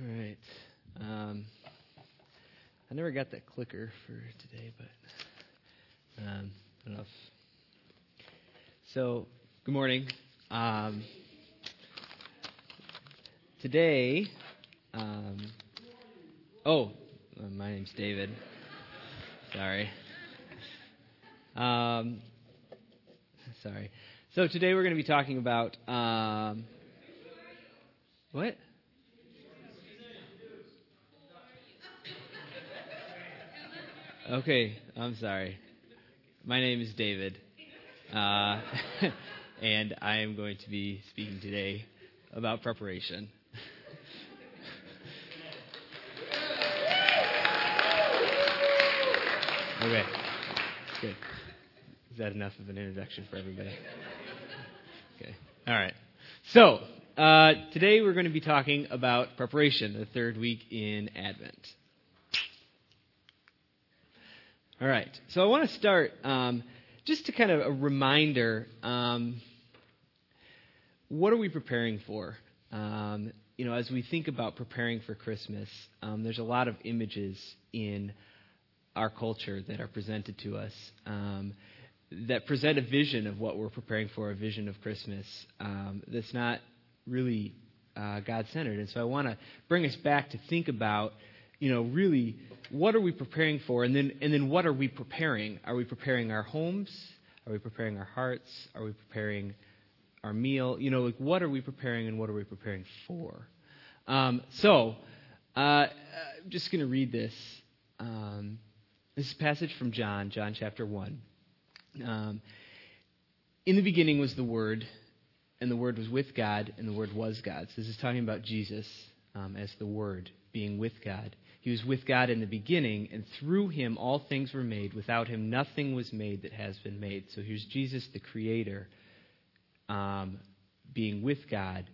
All right. Um, I never got that clicker for today, but um, I don't know. So, good morning. Um, today, um, oh, uh, my name's David. Sorry. Um, sorry. So today we're going to be talking about um, what? Okay, I'm sorry. My name is David, uh, and I am going to be speaking today about preparation. okay, good. Is that enough of an introduction for everybody? Okay, all right. So, uh, today we're going to be talking about preparation, the third week in Advent. All right. So I want to start um, just to kind of a reminder um, what are we preparing for? Um, you know, as we think about preparing for Christmas, um, there's a lot of images in our culture that are presented to us um, that present a vision of what we're preparing for, a vision of Christmas um, that's not really uh, God centered. And so I want to bring us back to think about you know, really, what are we preparing for? And then, and then what are we preparing? Are we preparing our homes? Are we preparing our hearts? Are we preparing our meal? You know, like, what are we preparing and what are we preparing for? Um, so, uh, I'm just going to read this. Um, this is passage from John, John chapter 1. Um, in the beginning was the Word, and the Word was with God, and the Word was God. So this is talking about Jesus um, as the Word being with God. He was with God in the beginning, and through him all things were made. Without him, nothing was made that has been made. So here's Jesus, the Creator, um, being with God.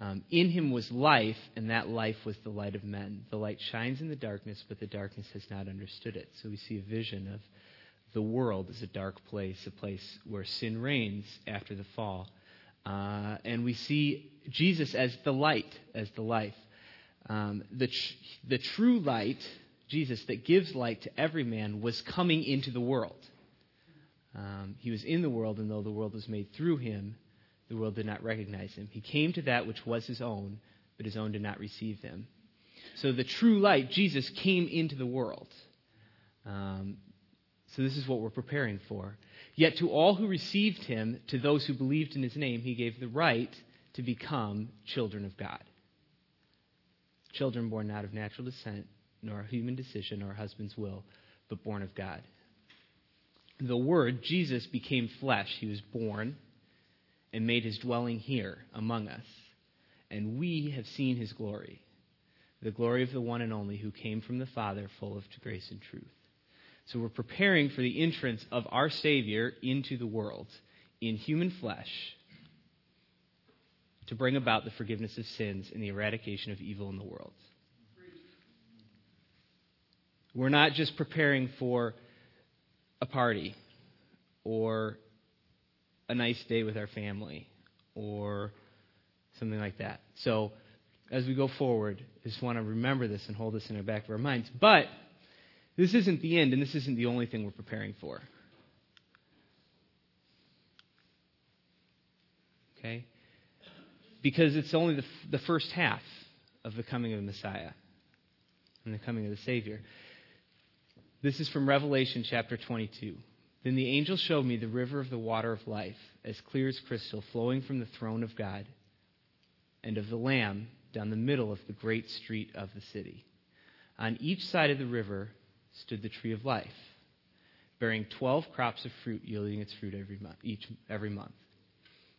Um, in him was life, and that life was the light of men. The light shines in the darkness, but the darkness has not understood it. So we see a vision of the world as a dark place, a place where sin reigns after the fall. Uh, and we see Jesus as the light, as the life. Um, the, tr- the true light, Jesus, that gives light to every man, was coming into the world. Um, he was in the world, and though the world was made through him, the world did not recognize him. He came to that which was his own, but his own did not receive him. So the true light, Jesus, came into the world. Um, so this is what we're preparing for. Yet to all who received him, to those who believed in his name, he gave the right to become children of God children born not of natural descent, nor human decision, nor husband's will, but born of God. The Word, Jesus, became flesh. He was born and made his dwelling here among us. And we have seen his glory, the glory of the one and only who came from the Father, full of grace and truth. So we're preparing for the entrance of our Savior into the world in human flesh to bring about the forgiveness of sins and the eradication of evil in the world. We're not just preparing for a party or a nice day with our family or something like that. So, as we go forward, I just want to remember this and hold this in the back of our minds. But this isn't the end, and this isn't the only thing we're preparing for. Okay? Because it's only the, the first half of the coming of the Messiah and the coming of the Savior. This is from Revelation chapter 22. Then the angel showed me the river of the water of life, as clear as crystal, flowing from the throne of God and of the Lamb down the middle of the great street of the city. On each side of the river stood the tree of life, bearing twelve crops of fruit, yielding its fruit every month, each, every month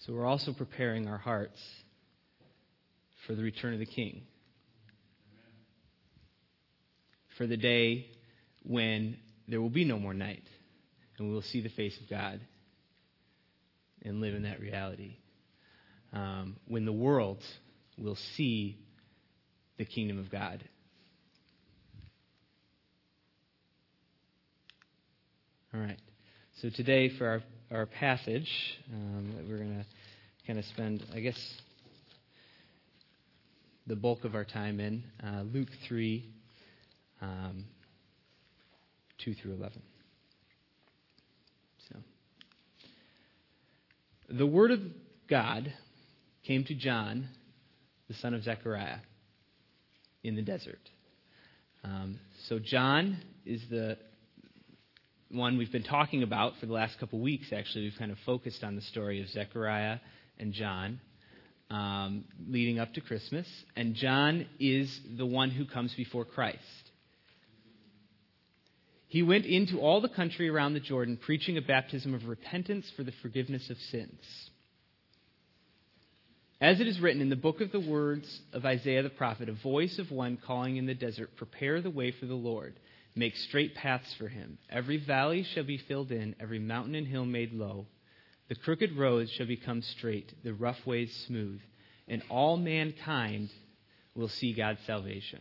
So we're also preparing our hearts for the return of the King. for the day when there will be no more night and we will see the face of God and live in that reality. Um, when the world will see the kingdom of God. All right. So today, for our, our passage um, that we're going to kind of spend, I guess, the bulk of our time in, uh, Luke 3, um, 2 through 11. So, the word of God came to John, the son of Zechariah, in the desert. Um, so, John is the one we've been talking about for the last couple of weeks, actually. We've kind of focused on the story of Zechariah and John um, leading up to Christmas. And John is the one who comes before Christ. He went into all the country around the Jordan preaching a baptism of repentance for the forgiveness of sins. As it is written in the book of the words of Isaiah the prophet, a voice of one calling in the desert, Prepare the way for the Lord, make straight paths for him. Every valley shall be filled in, every mountain and hill made low. The crooked roads shall become straight, the rough ways smooth, and all mankind will see God's salvation.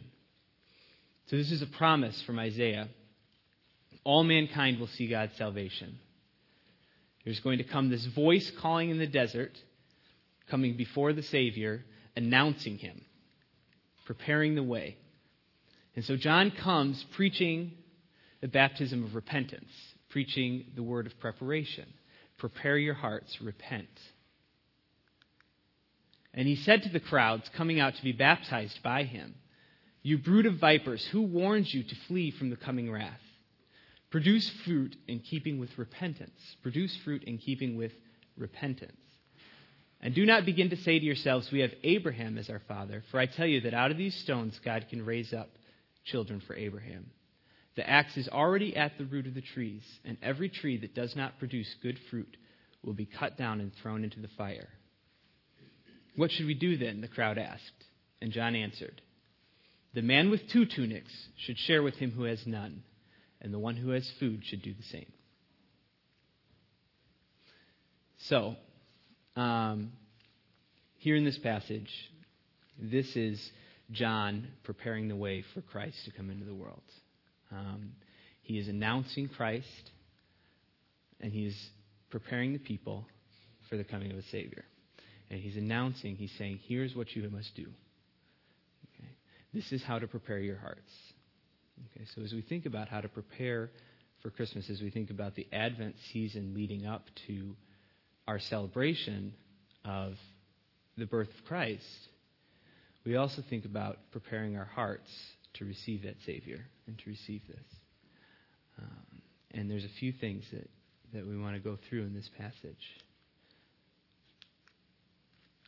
So, this is a promise from Isaiah. All mankind will see God's salvation. There's going to come this voice calling in the desert coming before the Savior, announcing him, preparing the way. And so John comes preaching the baptism of repentance, preaching the word of preparation. Prepare your hearts, repent. And he said to the crowds coming out to be baptized by him, You brood of vipers, who warns you to flee from the coming wrath? Produce fruit in keeping with repentance. Produce fruit in keeping with repentance. And do not begin to say to yourselves, We have Abraham as our father, for I tell you that out of these stones God can raise up children for Abraham. The axe is already at the root of the trees, and every tree that does not produce good fruit will be cut down and thrown into the fire. What should we do then? The crowd asked. And John answered, The man with two tunics should share with him who has none, and the one who has food should do the same. So, um, here in this passage, this is John preparing the way for Christ to come into the world. Um, he is announcing Christ, and he is preparing the people for the coming of a Savior. And he's announcing, he's saying, here's what you must do. Okay? This is how to prepare your hearts. Okay, so as we think about how to prepare for Christmas, as we think about the Advent season leading up to our celebration of the birth of Christ, we also think about preparing our hearts to receive that Savior and to receive this. Um, and there's a few things that, that we want to go through in this passage.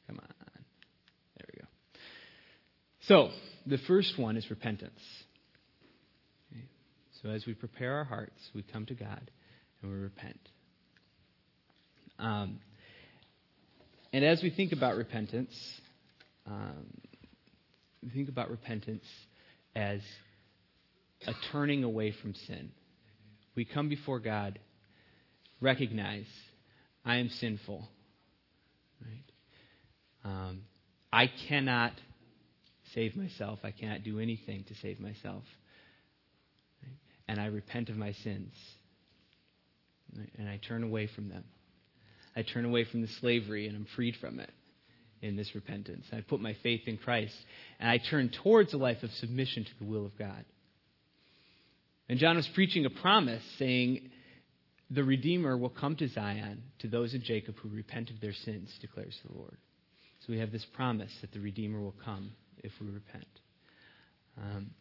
Come on. There we go. So, the first one is repentance. Okay. So, as we prepare our hearts, we come to God and we repent. Um, and as we think about repentance, um, think about repentance as a turning away from sin. We come before God, recognize I am sinful. Right? Um, I cannot save myself. I cannot do anything to save myself. Right? And I repent of my sins. Right? And I turn away from them. I turn away from the slavery and I'm freed from it in this repentance. I put my faith in Christ and I turn towards a life of submission to the will of God. And John was preaching a promise saying, The Redeemer will come to Zion to those in Jacob who repent of their sins, declares the Lord. So we have this promise that the Redeemer will come if we repent. Um,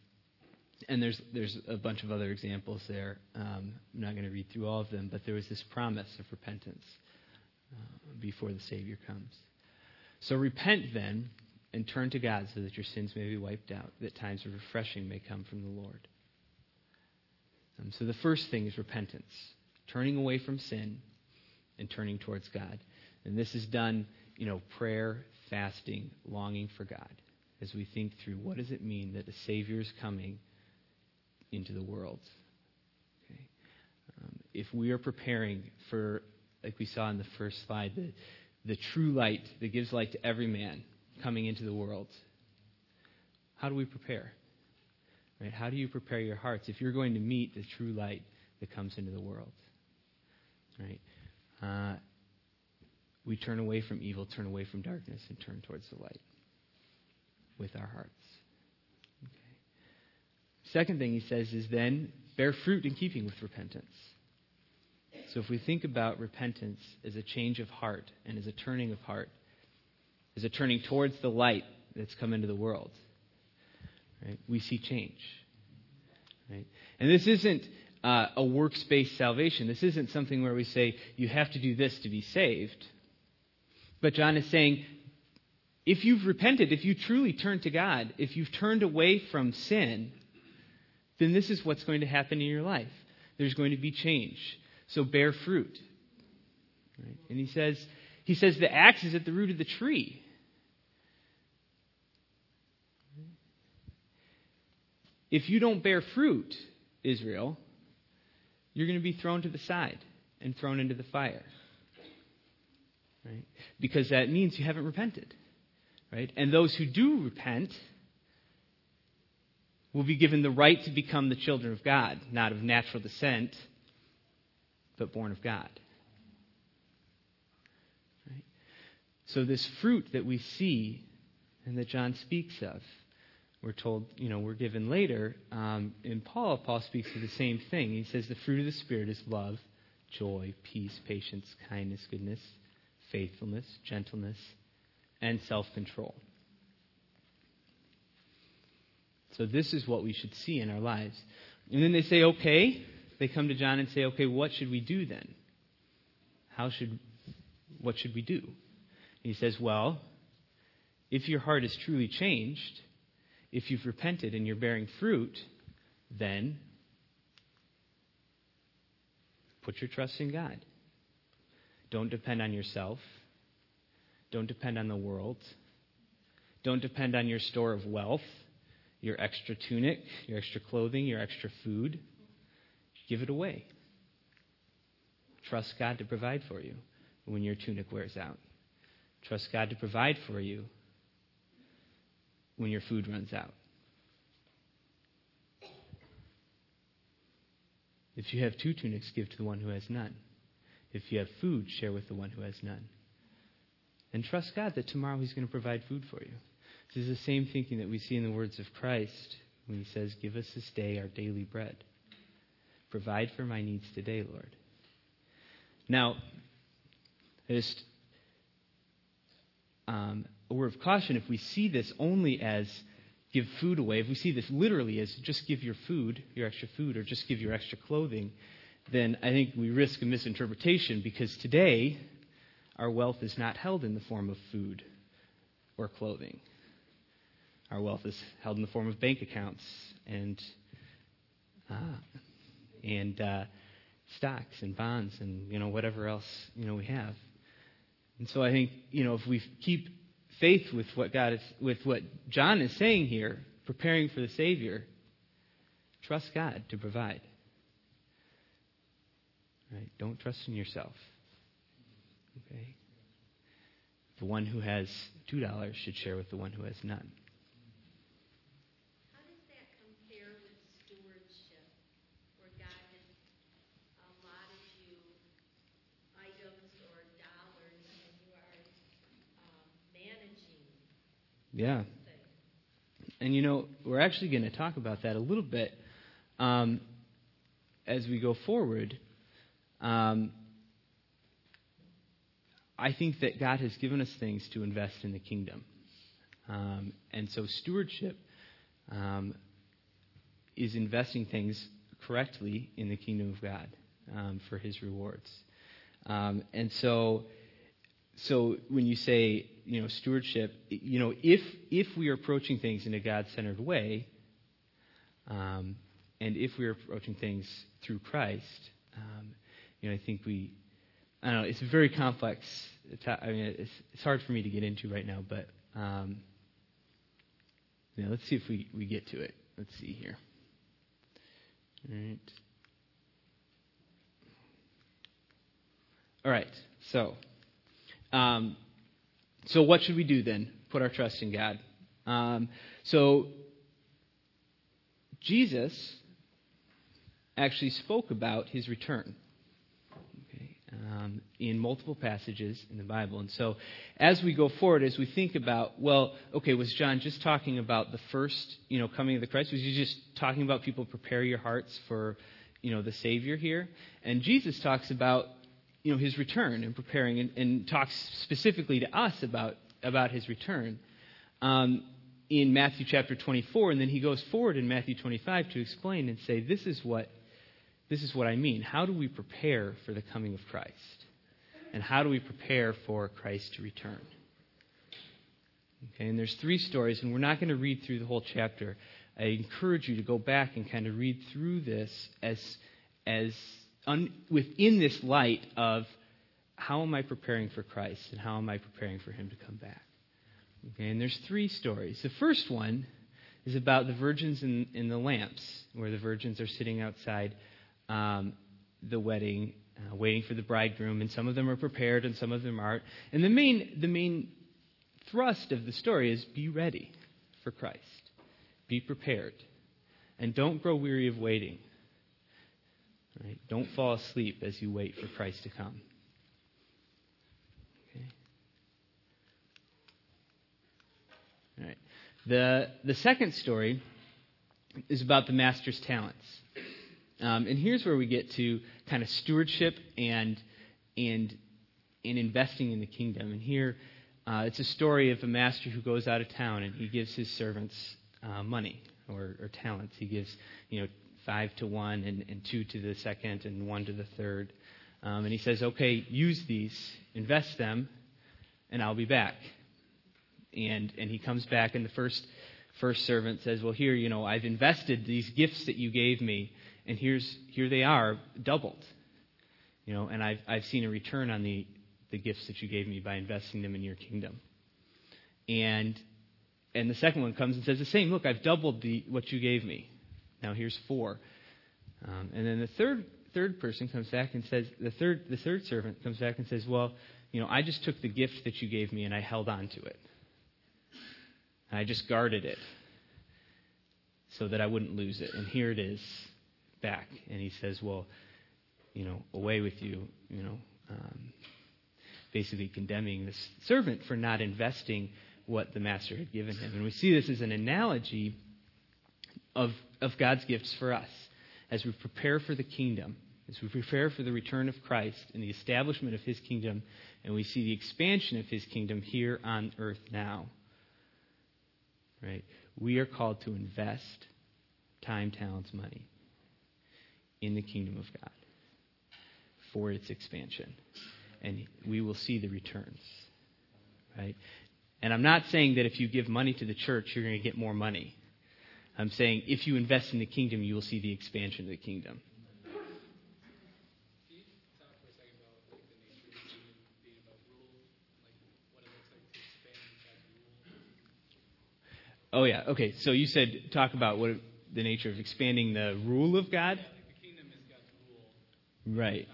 and there's there's a bunch of other examples there. Um, I'm not going to read through all of them, but there was this promise of repentance uh, before the Savior comes. So repent then and turn to God so that your sins may be wiped out, that times of refreshing may come from the Lord. Um, so the first thing is repentance, turning away from sin and turning towards God. And this is done, you know, prayer, fasting, longing for God as we think through what does it mean that the Savior is coming into the world. Okay? Um, if we are preparing for, like we saw in the first slide, the, the true light that gives light to every man coming into the world, how do we prepare? Right? How do you prepare your hearts if you're going to meet the true light that comes into the world? Right? Uh, we turn away from evil, turn away from darkness, and turn towards the light with our hearts. Okay. Second thing he says is then bear fruit in keeping with repentance. So if we think about repentance as a change of heart and as a turning of heart, as a turning towards the light that's come into the world, right, we see change. Right? And this isn't uh, a works based salvation. This isn't something where we say, you have to do this to be saved. But John is saying, if you've repented, if you truly turned to God, if you've turned away from sin, then this is what's going to happen in your life. There's going to be change. So bear fruit. Right? And he says, he says the axe is at the root of the tree. If you don't bear fruit, Israel, you're going to be thrown to the side and thrown into the fire. Right? Because that means you haven't repented. Right? And those who do repent will be given the right to become the children of God, not of natural descent, but born of God. Right? So, this fruit that we see and that John speaks of, we're told, you know, we're given later. Um, in Paul, Paul speaks of the same thing. He says the fruit of the Spirit is love, joy, peace, patience, kindness, goodness, faithfulness, gentleness, and self control. So, this is what we should see in our lives. And then they say, okay. They come to John and say, okay, what should we do then? How should, what should we do? And he says, well, if your heart is truly changed, if you've repented and you're bearing fruit, then put your trust in God. Don't depend on yourself. Don't depend on the world. Don't depend on your store of wealth, your extra tunic, your extra clothing, your extra food. Give it away. Trust God to provide for you when your tunic wears out. Trust God to provide for you when your food runs out. If you have two tunics, give to the one who has none. If you have food, share with the one who has none. And trust God that tomorrow He's going to provide food for you. This is the same thinking that we see in the words of Christ when He says, Give us this day our daily bread. Provide for my needs today, Lord. Now, just um, a word of caution if we see this only as give food away, if we see this literally as just give your food, your extra food, or just give your extra clothing, then I think we risk a misinterpretation because today our wealth is not held in the form of food or clothing. Our wealth is held in the form of bank accounts and uh, and uh, stocks and bonds and you know whatever else you know we have. And so I think you know if we keep faith with what God is with what John is saying here, preparing for the Savior, trust God to provide. Right? Don't trust in yourself. Okay? The one who has two dollars should share with the one who has none. How does that compare with stewardship, where God has allotted you items or dollars and you are um, managing Yeah. And you know, we're actually going to talk about that a little bit um, as we go forward. Um, I think that God has given us things to invest in the kingdom. Um, and so, stewardship um, is investing things correctly in the kingdom of God um, for his rewards. Um, and so, so when you say, you know, stewardship, you know, if, if we are approaching things in a God centered way, um, and if we are approaching things through Christ, um, you know, I think we, I don't know, it's a very complex, I mean, it's, it's hard for me to get into right now, but, um, let's see if we, we get to it. Let's see here. All right. All right. So, um, so what should we do then? Put our trust in God. Um, so, Jesus actually spoke about his return okay, um, in multiple passages in the Bible. And so, as we go forward, as we think about, well, okay, was John just talking about the first, you know, coming of the Christ? Was he just talking about people prepare your hearts for, you know, the Savior here? And Jesus talks about, you know, his return and preparing, and, and talks specifically to us about about his return. Um, in Matthew chapter 24, and then he goes forward in Matthew 25 to explain and say, this is what this is what I mean. How do we prepare for the coming of Christ? And how do we prepare for Christ to return? Okay, and there's three stories, and we're not going to read through the whole chapter. I encourage you to go back and kind of read through this as, as un, within this light of how am I preparing for Christ and how am I preparing for Him to come back. Okay, and there's three stories. The first one is about the virgins in, in the lamps, where the virgins are sitting outside um, the wedding, uh, waiting for the bridegroom, and some of them are prepared and some of them aren't. And the main, the main thrust of the story is be ready for Christ, be prepared, and don't grow weary of waiting. Right? Don't fall asleep as you wait for Christ to come. Okay. All right. The, the second story is about the master's talents. Um, and here's where we get to kind of stewardship and and and investing in the kingdom. And here, uh, it's a story of a master who goes out of town and he gives his servants uh, money or, or, talents. He gives, you know, five to one and, and, two to the second and one to the third. Um, and he says, "Okay, use these, invest them, and I'll be back." And and he comes back, and the first first servant says, "Well, here, you know, I've invested these gifts that you gave me." and here's here they are doubled. You know, and I've I've seen a return on the the gifts that you gave me by investing them in your kingdom. And and the second one comes and says the same. Look, I've doubled the what you gave me. Now here's four. Um, and then the third third person comes back and says the third the third servant comes back and says, well, you know, I just took the gift that you gave me and I held on to it. And I just guarded it so that I wouldn't lose it. And here it is back. And he says, Well, you know, away with you, you know, um, basically condemning this servant for not investing what the master had given him. And we see this as an analogy of, of God's gifts for us as we prepare for the kingdom, as we prepare for the return of Christ and the establishment of his kingdom, and we see the expansion of his kingdom here on earth now. Right? We are called to invest time, talents, money in the kingdom of God for its expansion. And we will see the returns. Right? And I'm not saying that if you give money to the church, you're going to get more money. I'm saying if you invest in the kingdom, you will see the expansion of the kingdom. Oh yeah. Okay. So you said talk about what the nature of expanding the rule of God. Right.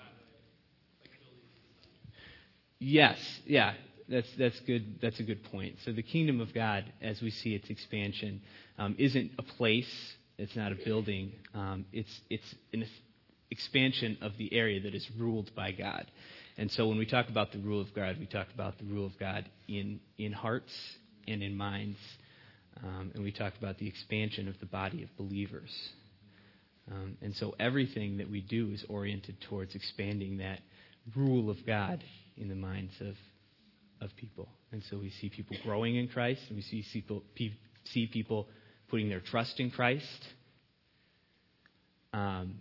Yes, yeah, that's that's good. That's a good point. So the kingdom of God, as we see its expansion, um, isn't a place. It's not a building. Um, it's it's an expansion of the area that is ruled by God. And so when we talk about the rule of God, we talk about the rule of God in in hearts and in minds, um, and we talk about the expansion of the body of believers. Um, and so everything that we do is oriented towards expanding that rule of God in the minds of, of people. And so we see people growing in Christ, and we see people, see people putting their trust in Christ. Um,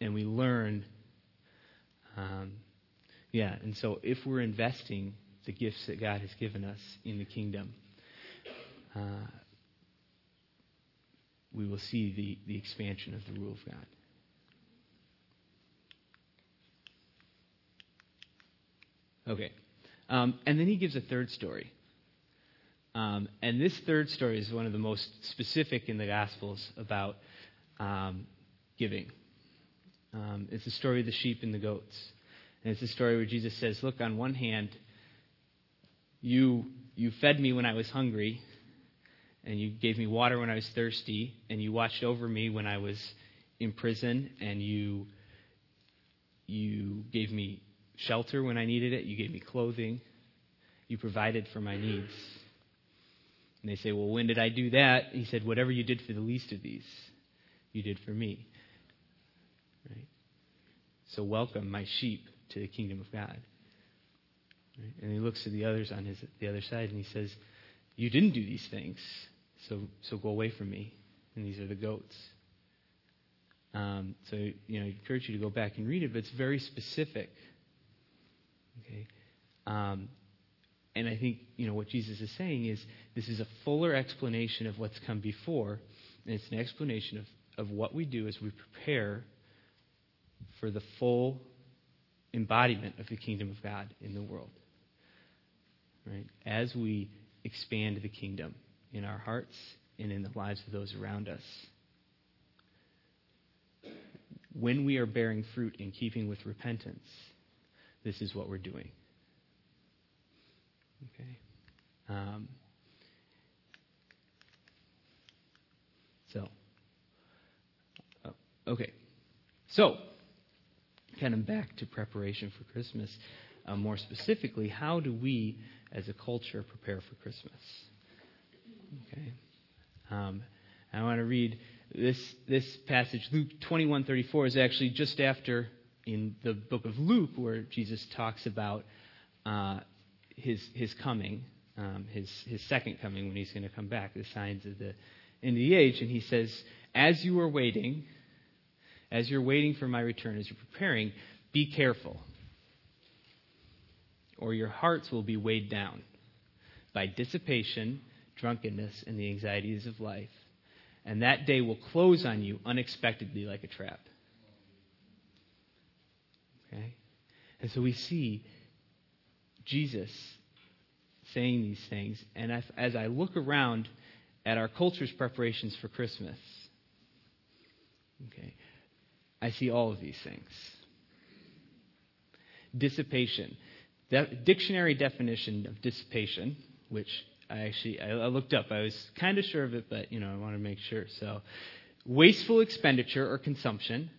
and we learn, um, yeah, and so if we're investing the gifts that God has given us in the kingdom, uh, we will see the, the expansion of the rule of God. Okay. Um, and then he gives a third story. Um, and this third story is one of the most specific in the Gospels about um, giving. Um, it's the story of the sheep and the goats. And it's the story where Jesus says, Look, on one hand, you, you fed me when I was hungry, and you gave me water when I was thirsty, and you watched over me when I was in prison, and you, you gave me shelter when I needed it, you gave me clothing, you provided for my needs. And they say, Well, when did I do that? He said, Whatever you did for the least of these, you did for me. Right? So welcome my sheep to the kingdom of God. Right? And he looks to the others on his the other side and he says, You didn't do these things, so so go away from me. And these are the goats. Um, so you know, I encourage you to go back and read it, but it's very specific. Okay. Um, and I think, you know, what Jesus is saying is this is a fuller explanation of what's come before, and it's an explanation of, of what we do as we prepare for the full embodiment of the kingdom of God in the world. Right? As we expand the kingdom in our hearts and in the lives of those around us. When we are bearing fruit in keeping with repentance, this is what we're doing. Okay. Um, so, oh, okay. So, kind of back to preparation for Christmas. Uh, more specifically, how do we, as a culture, prepare for Christmas? Okay. Um, I want to read this this passage. Luke twenty one thirty four is actually just after in the book of Luke where Jesus talks about uh, his, his coming, um, his, his second coming when he's going to come back, the signs of the end of the age. And he says, As you are waiting, as you're waiting for my return, as you're preparing, be careful, or your hearts will be weighed down by dissipation, drunkenness, and the anxieties of life. And that day will close on you unexpectedly like a trap. Okay? And so we see Jesus saying these things. And as, as I look around at our culture's preparations for Christmas, okay, I see all of these things. Dissipation. Dictionary definition of dissipation, which I actually I looked up. I was kind of sure of it, but you know I want to make sure. So, wasteful expenditure or consumption,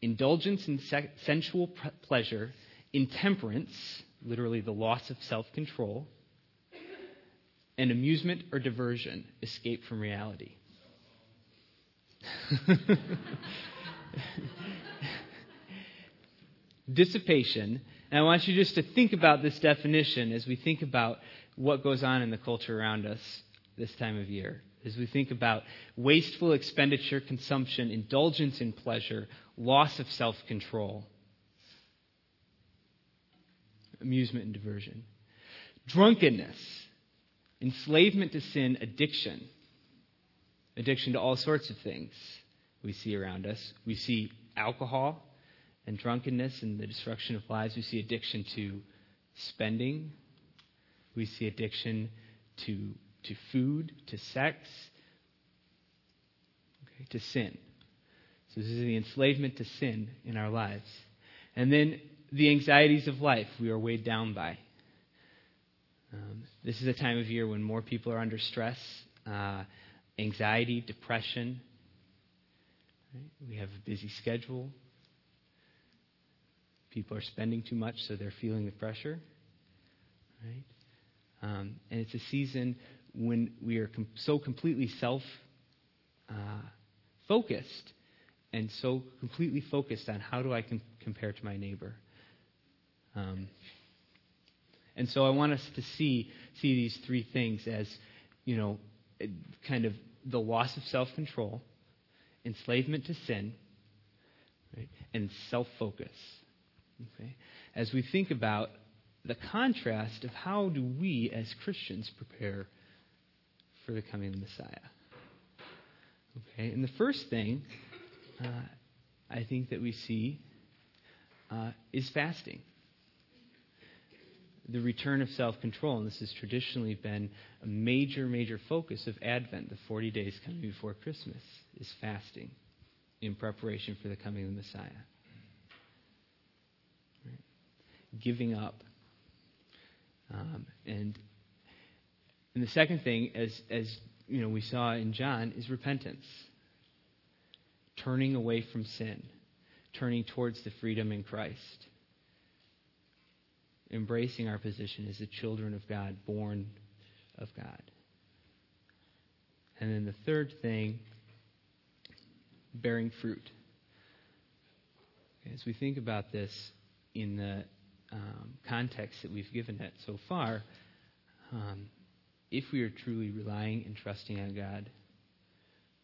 indulgence in se- sensual pleasure, intemperance, literally the loss of self control, and amusement or diversion, escape from reality. Dissipation. And I want you just to think about this definition as we think about what goes on in the culture around us this time of year. As we think about wasteful expenditure, consumption, indulgence in pleasure, loss of self control amusement and diversion. Drunkenness, enslavement to sin, addiction. Addiction to all sorts of things we see around us. We see alcohol and drunkenness and the destruction of lives. We see addiction to spending. We see addiction to, to food, to sex, okay, to sin. So this is the enslavement to sin in our lives. And then the anxieties of life we are weighed down by. Um, this is a time of year when more people are under stress, uh, anxiety, depression. Right? We have a busy schedule. People are spending too much, so they're feeling the pressure. Right? Um, and it's a season when we are com- so completely self uh, focused and so completely focused on how do I com- compare to my neighbor. Um, and so I want us to see see these three things as, you know, kind of the loss of self control, enslavement to sin, right, and self focus. Okay? As we think about the contrast of how do we as Christians prepare for the coming of Messiah. Okay, and the first thing uh, I think that we see uh, is fasting the return of self control. And this has traditionally been a major, major focus of Advent, the 40 days coming before Christmas, is fasting. in preparation for the coming of the Messiah. Right? Giving up. Um, and and the second thing, as as you know, we saw in John, is repentance. Turning away from sin, turning towards the freedom in Christ. Embracing our position as the children of God, born of God. And then the third thing, bearing fruit. As we think about this in the um, context that we've given it so far, um, if we are truly relying and trusting on God,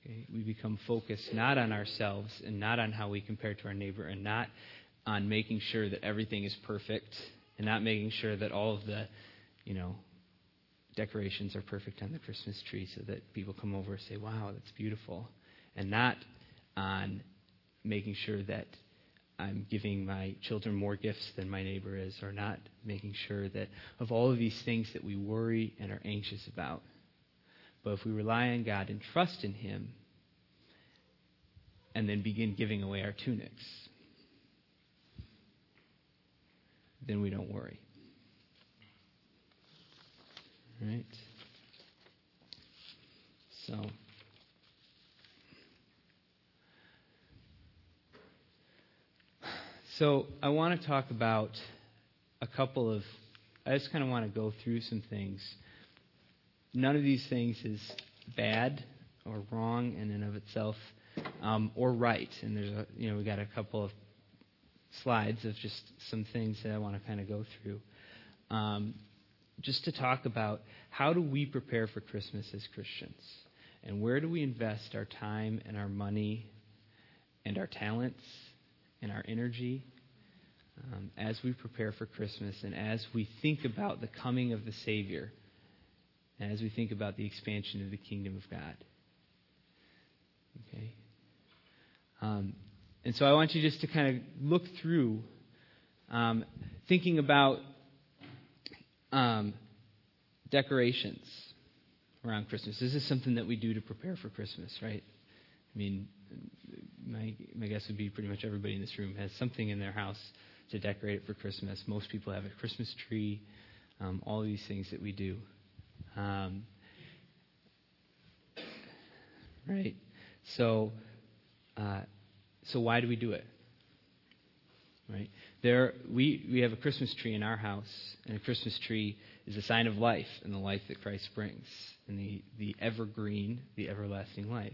okay, we become focused not on ourselves and not on how we compare to our neighbor and not on making sure that everything is perfect and not making sure that all of the, you know, decorations are perfect on the Christmas tree so that people come over and say, wow, that's beautiful. And not on making sure that I'm giving my children more gifts than my neighbor is, or not making sure that of all of these things that we worry and are anxious about. But if we rely on God and trust in Him, and then begin giving away our tunics, then we don't worry. Right? So. So I want to talk about a couple of. I just kind of want to go through some things. None of these things is bad or wrong in and of itself, um, or right. And there's a, you know, we got a couple of slides of just some things that I want to kind of go through. Um, just to talk about how do we prepare for Christmas as Christians? And where do we invest our time and our money and our talents and our energy um, as we prepare for Christmas and as we think about the coming of the Savior and as we think about the expansion of the kingdom of God? Okay? Um, and so I want you just to kind of look through um, thinking about um, decorations around Christmas. This is something that we do to prepare for Christmas, right? I mean, my, my guess would be pretty much everybody in this room has something in their house to decorate it for Christmas. Most people have a Christmas tree, um, all these things that we do. Um, right? So, uh, so why do we do it? Right? There, we, we have a Christmas tree in our house, and a Christmas tree is a sign of life and the life that Christ brings, and the, the evergreen, the everlasting life.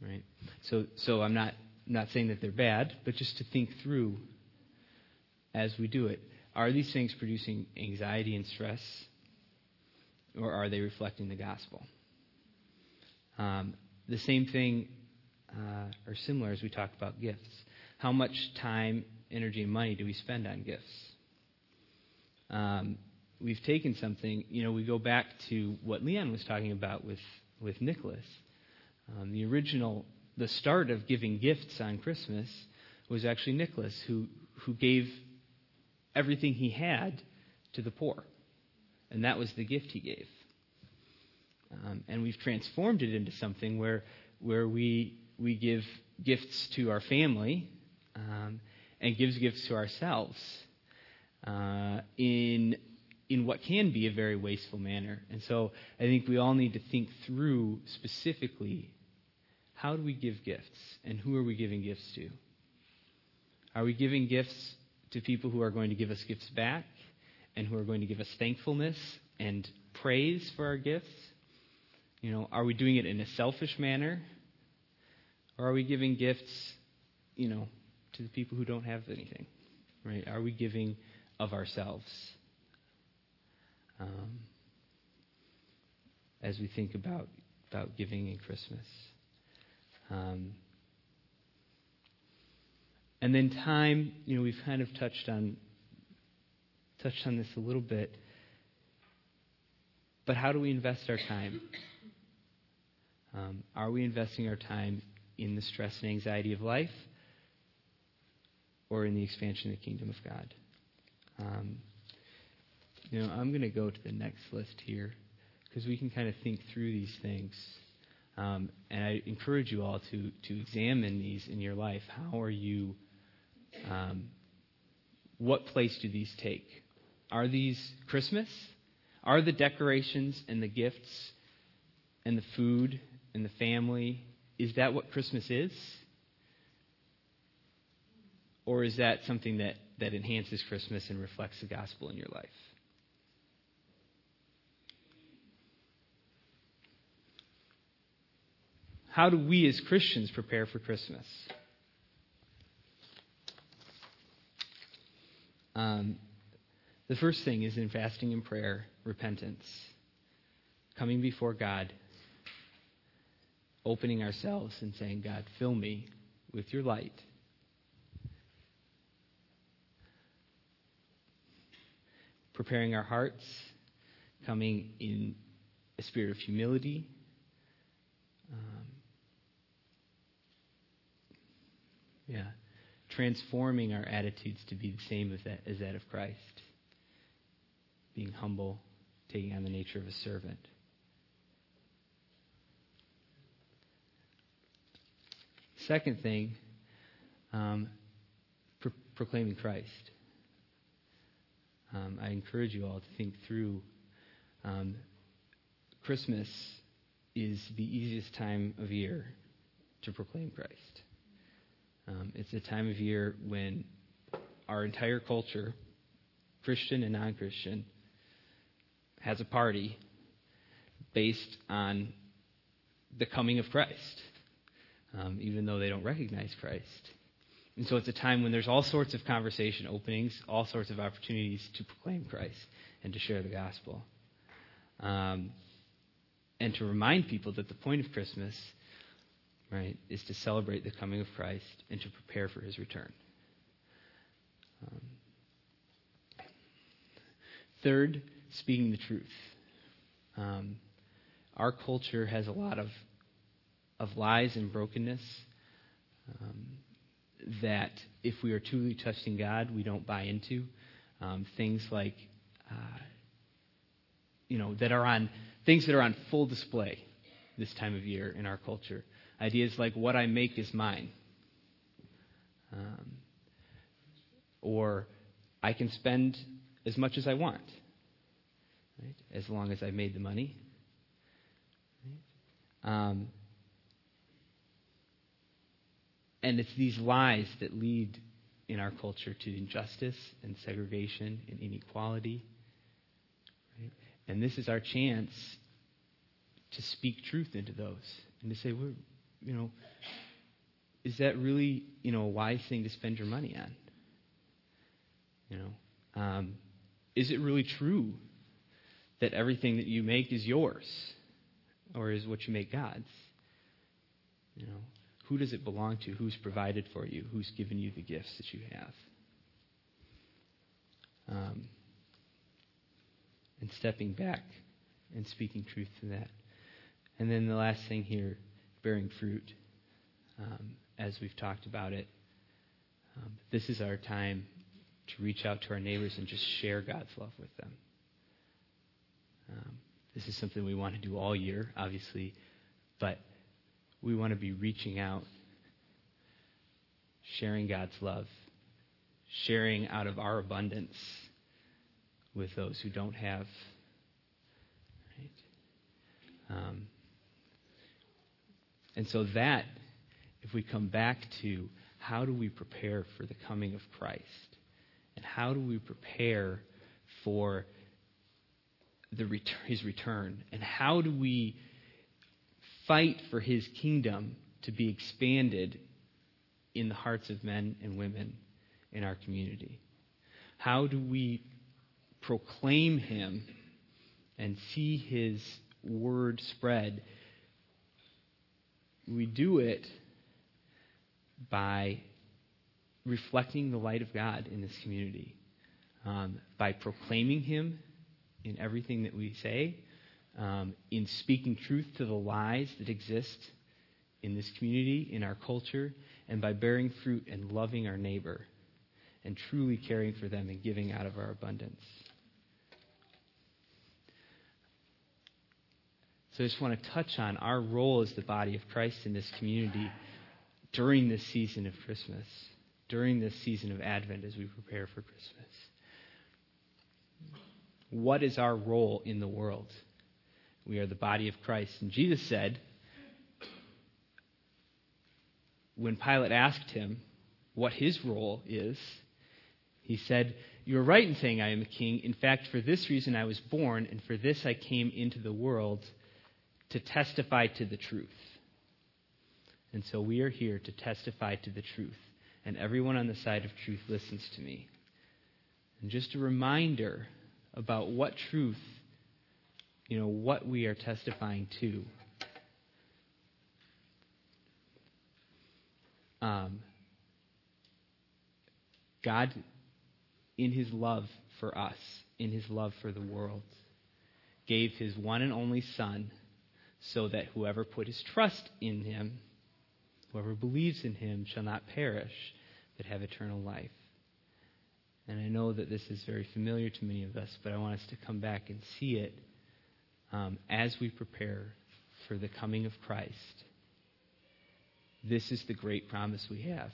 Right? So, so I'm not, not saying that they're bad, but just to think through as we do it. Are these things producing anxiety and stress, or are they reflecting the gospel? Um, the same thing, uh, or similar as we talk about gifts. How much time, energy, and money do we spend on gifts? Um, we've taken something, you know, we go back to what Leon was talking about with, with Nicholas. Um, the original, the start of giving gifts on Christmas was actually Nicholas, who, who gave everything he had to the poor. And that was the gift he gave. Um, and we've transformed it into something where, where we, we give gifts to our family um, and gives gifts to ourselves uh, in in what can be a very wasteful manner. And so I think we all need to think through specifically how do we give gifts and who are we giving gifts to? Are we giving gifts to people who are going to give us gifts back and who are going to give us thankfulness and praise for our gifts? You know, are we doing it in a selfish manner? Or are we giving gifts, you know, to the people who don't have anything? Right? Are we giving of ourselves? Um, as we think about about giving in Christmas. Um, and then time, you know, we've kind of touched on touched on this a little bit. But how do we invest our time? Um, are we investing our time in the stress and anxiety of life or in the expansion of the kingdom of God? Um, you know, I'm going to go to the next list here because we can kind of think through these things. Um, and I encourage you all to, to examine these in your life. How are you, um, what place do these take? Are these Christmas? Are the decorations and the gifts and the food and the family, is that what Christmas is? Or is that something that, that enhances Christmas and reflects the gospel in your life? How do we as Christians prepare for Christmas? Um, the first thing is in fasting and prayer, repentance. Coming before God, opening ourselves and saying, God, fill me with your light. Preparing our hearts, coming in a spirit of humility. Um, yeah, transforming our attitudes to be the same as that, as that of Christ. Being humble, taking on the nature of a servant. Second thing, um, pro- proclaiming Christ. Um, I encourage you all to think through. Um, Christmas is the easiest time of year to proclaim Christ. Um, it's a time of year when our entire culture, Christian and non Christian, has a party based on the coming of Christ um, even though they don't recognize Christ. And so it's a time when there's all sorts of conversation openings, all sorts of opportunities to proclaim Christ and to share the gospel. Um, and to remind people that the point of Christmas, right, is to celebrate the coming of Christ and to prepare for his return. Um, third, speaking the truth. Um, our culture has a lot of of lies and brokenness um, that if we are truly trusting God, we don't buy into. Um, things like, uh, you know, that are on things that are on full display this time of year in our culture. Ideas like what I make is mine, um, or I can spend as much as I want, right? As long as I made the money. Um, And it's these lies that lead in our culture to injustice and segregation and inequality. Right? And this is our chance to speak truth into those and to say, well, you know, is that really, you know, a wise thing to spend your money on? You know, um, is it really true that everything that you make is yours, or is what you make God's? Who does it belong to? Who's provided for you? Who's given you the gifts that you have? Um, and stepping back and speaking truth to that. And then the last thing here, bearing fruit. Um, as we've talked about it, um, this is our time to reach out to our neighbors and just share God's love with them. Um, this is something we want to do all year, obviously, but we want to be reaching out, sharing God's love, sharing out of our abundance with those who don't have. Right? Um, and so that, if we come back to how do we prepare for the coming of Christ, and how do we prepare for the ret- his return, and how do we fight for his kingdom to be expanded in the hearts of men and women in our community? How do we proclaim him and see his word spread? We do it by reflecting the light of God in this community, um, by proclaiming him in everything that we say, um, in speaking truth to the lies that exist in this community, in our culture, and by bearing fruit and loving our neighbor and truly caring for them and giving out of our abundance. So I just want to touch on our role as the body of Christ in this community during this season of Christmas, during this season of Advent as we prepare for Christmas. What is our role in the world? We are the body of Christ. And Jesus said, when Pilate asked him what his role is, he said, You are right in saying I am a king. In fact, for this reason I was born, and for this I came into the world to testify to the truth. And so we are here to testify to the truth. And everyone on the side of truth listens to me. And just a reminder about what truth, you know, what we are testifying to. Um, God, in his love for us, in his love for the world, gave his one and only Son so that whoever put his trust in him, whoever believes in him, shall not perish, but have eternal life. And I know that this is very familiar to many of us, but I want us to come back and see it um, as we prepare for the coming of Christ. This is the great promise we have.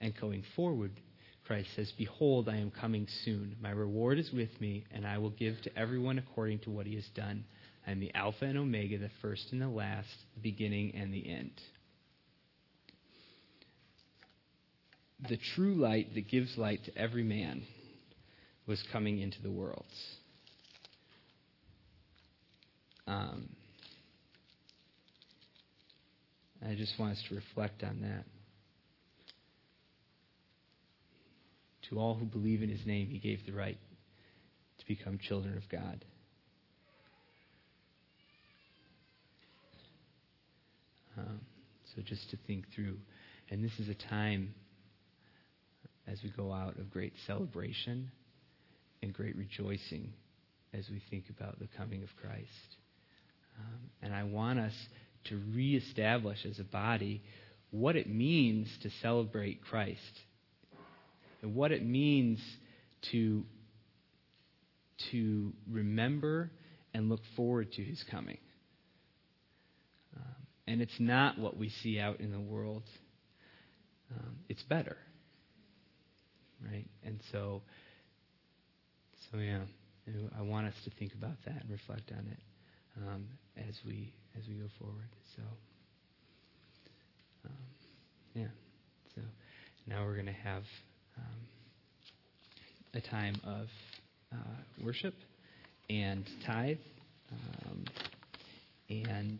And going forward, Christ says, Behold, I am coming soon. My reward is with me, and I will give to everyone according to what he has done. I am the Alpha and Omega, the first and the last, the beginning and the end. The true light that gives light to every man was coming into the world. Um, I just want us to reflect on that. To all who believe in his name, he gave the right to become children of God. Um, so just to think through. And this is a time as we go out of great celebration and great rejoicing as we think about the coming of Christ. Um, and I want us to reestablish as a body what it means to celebrate Christ and what it means to, to remember and look forward to his coming. Um, and it's not what we see out in the world. Um, it's better, right? And so, so yeah, I want us to think about that and reflect on it um, as we as we go forward. So, um, yeah. So now we're going to have um, a time of uh, worship and tithe um, and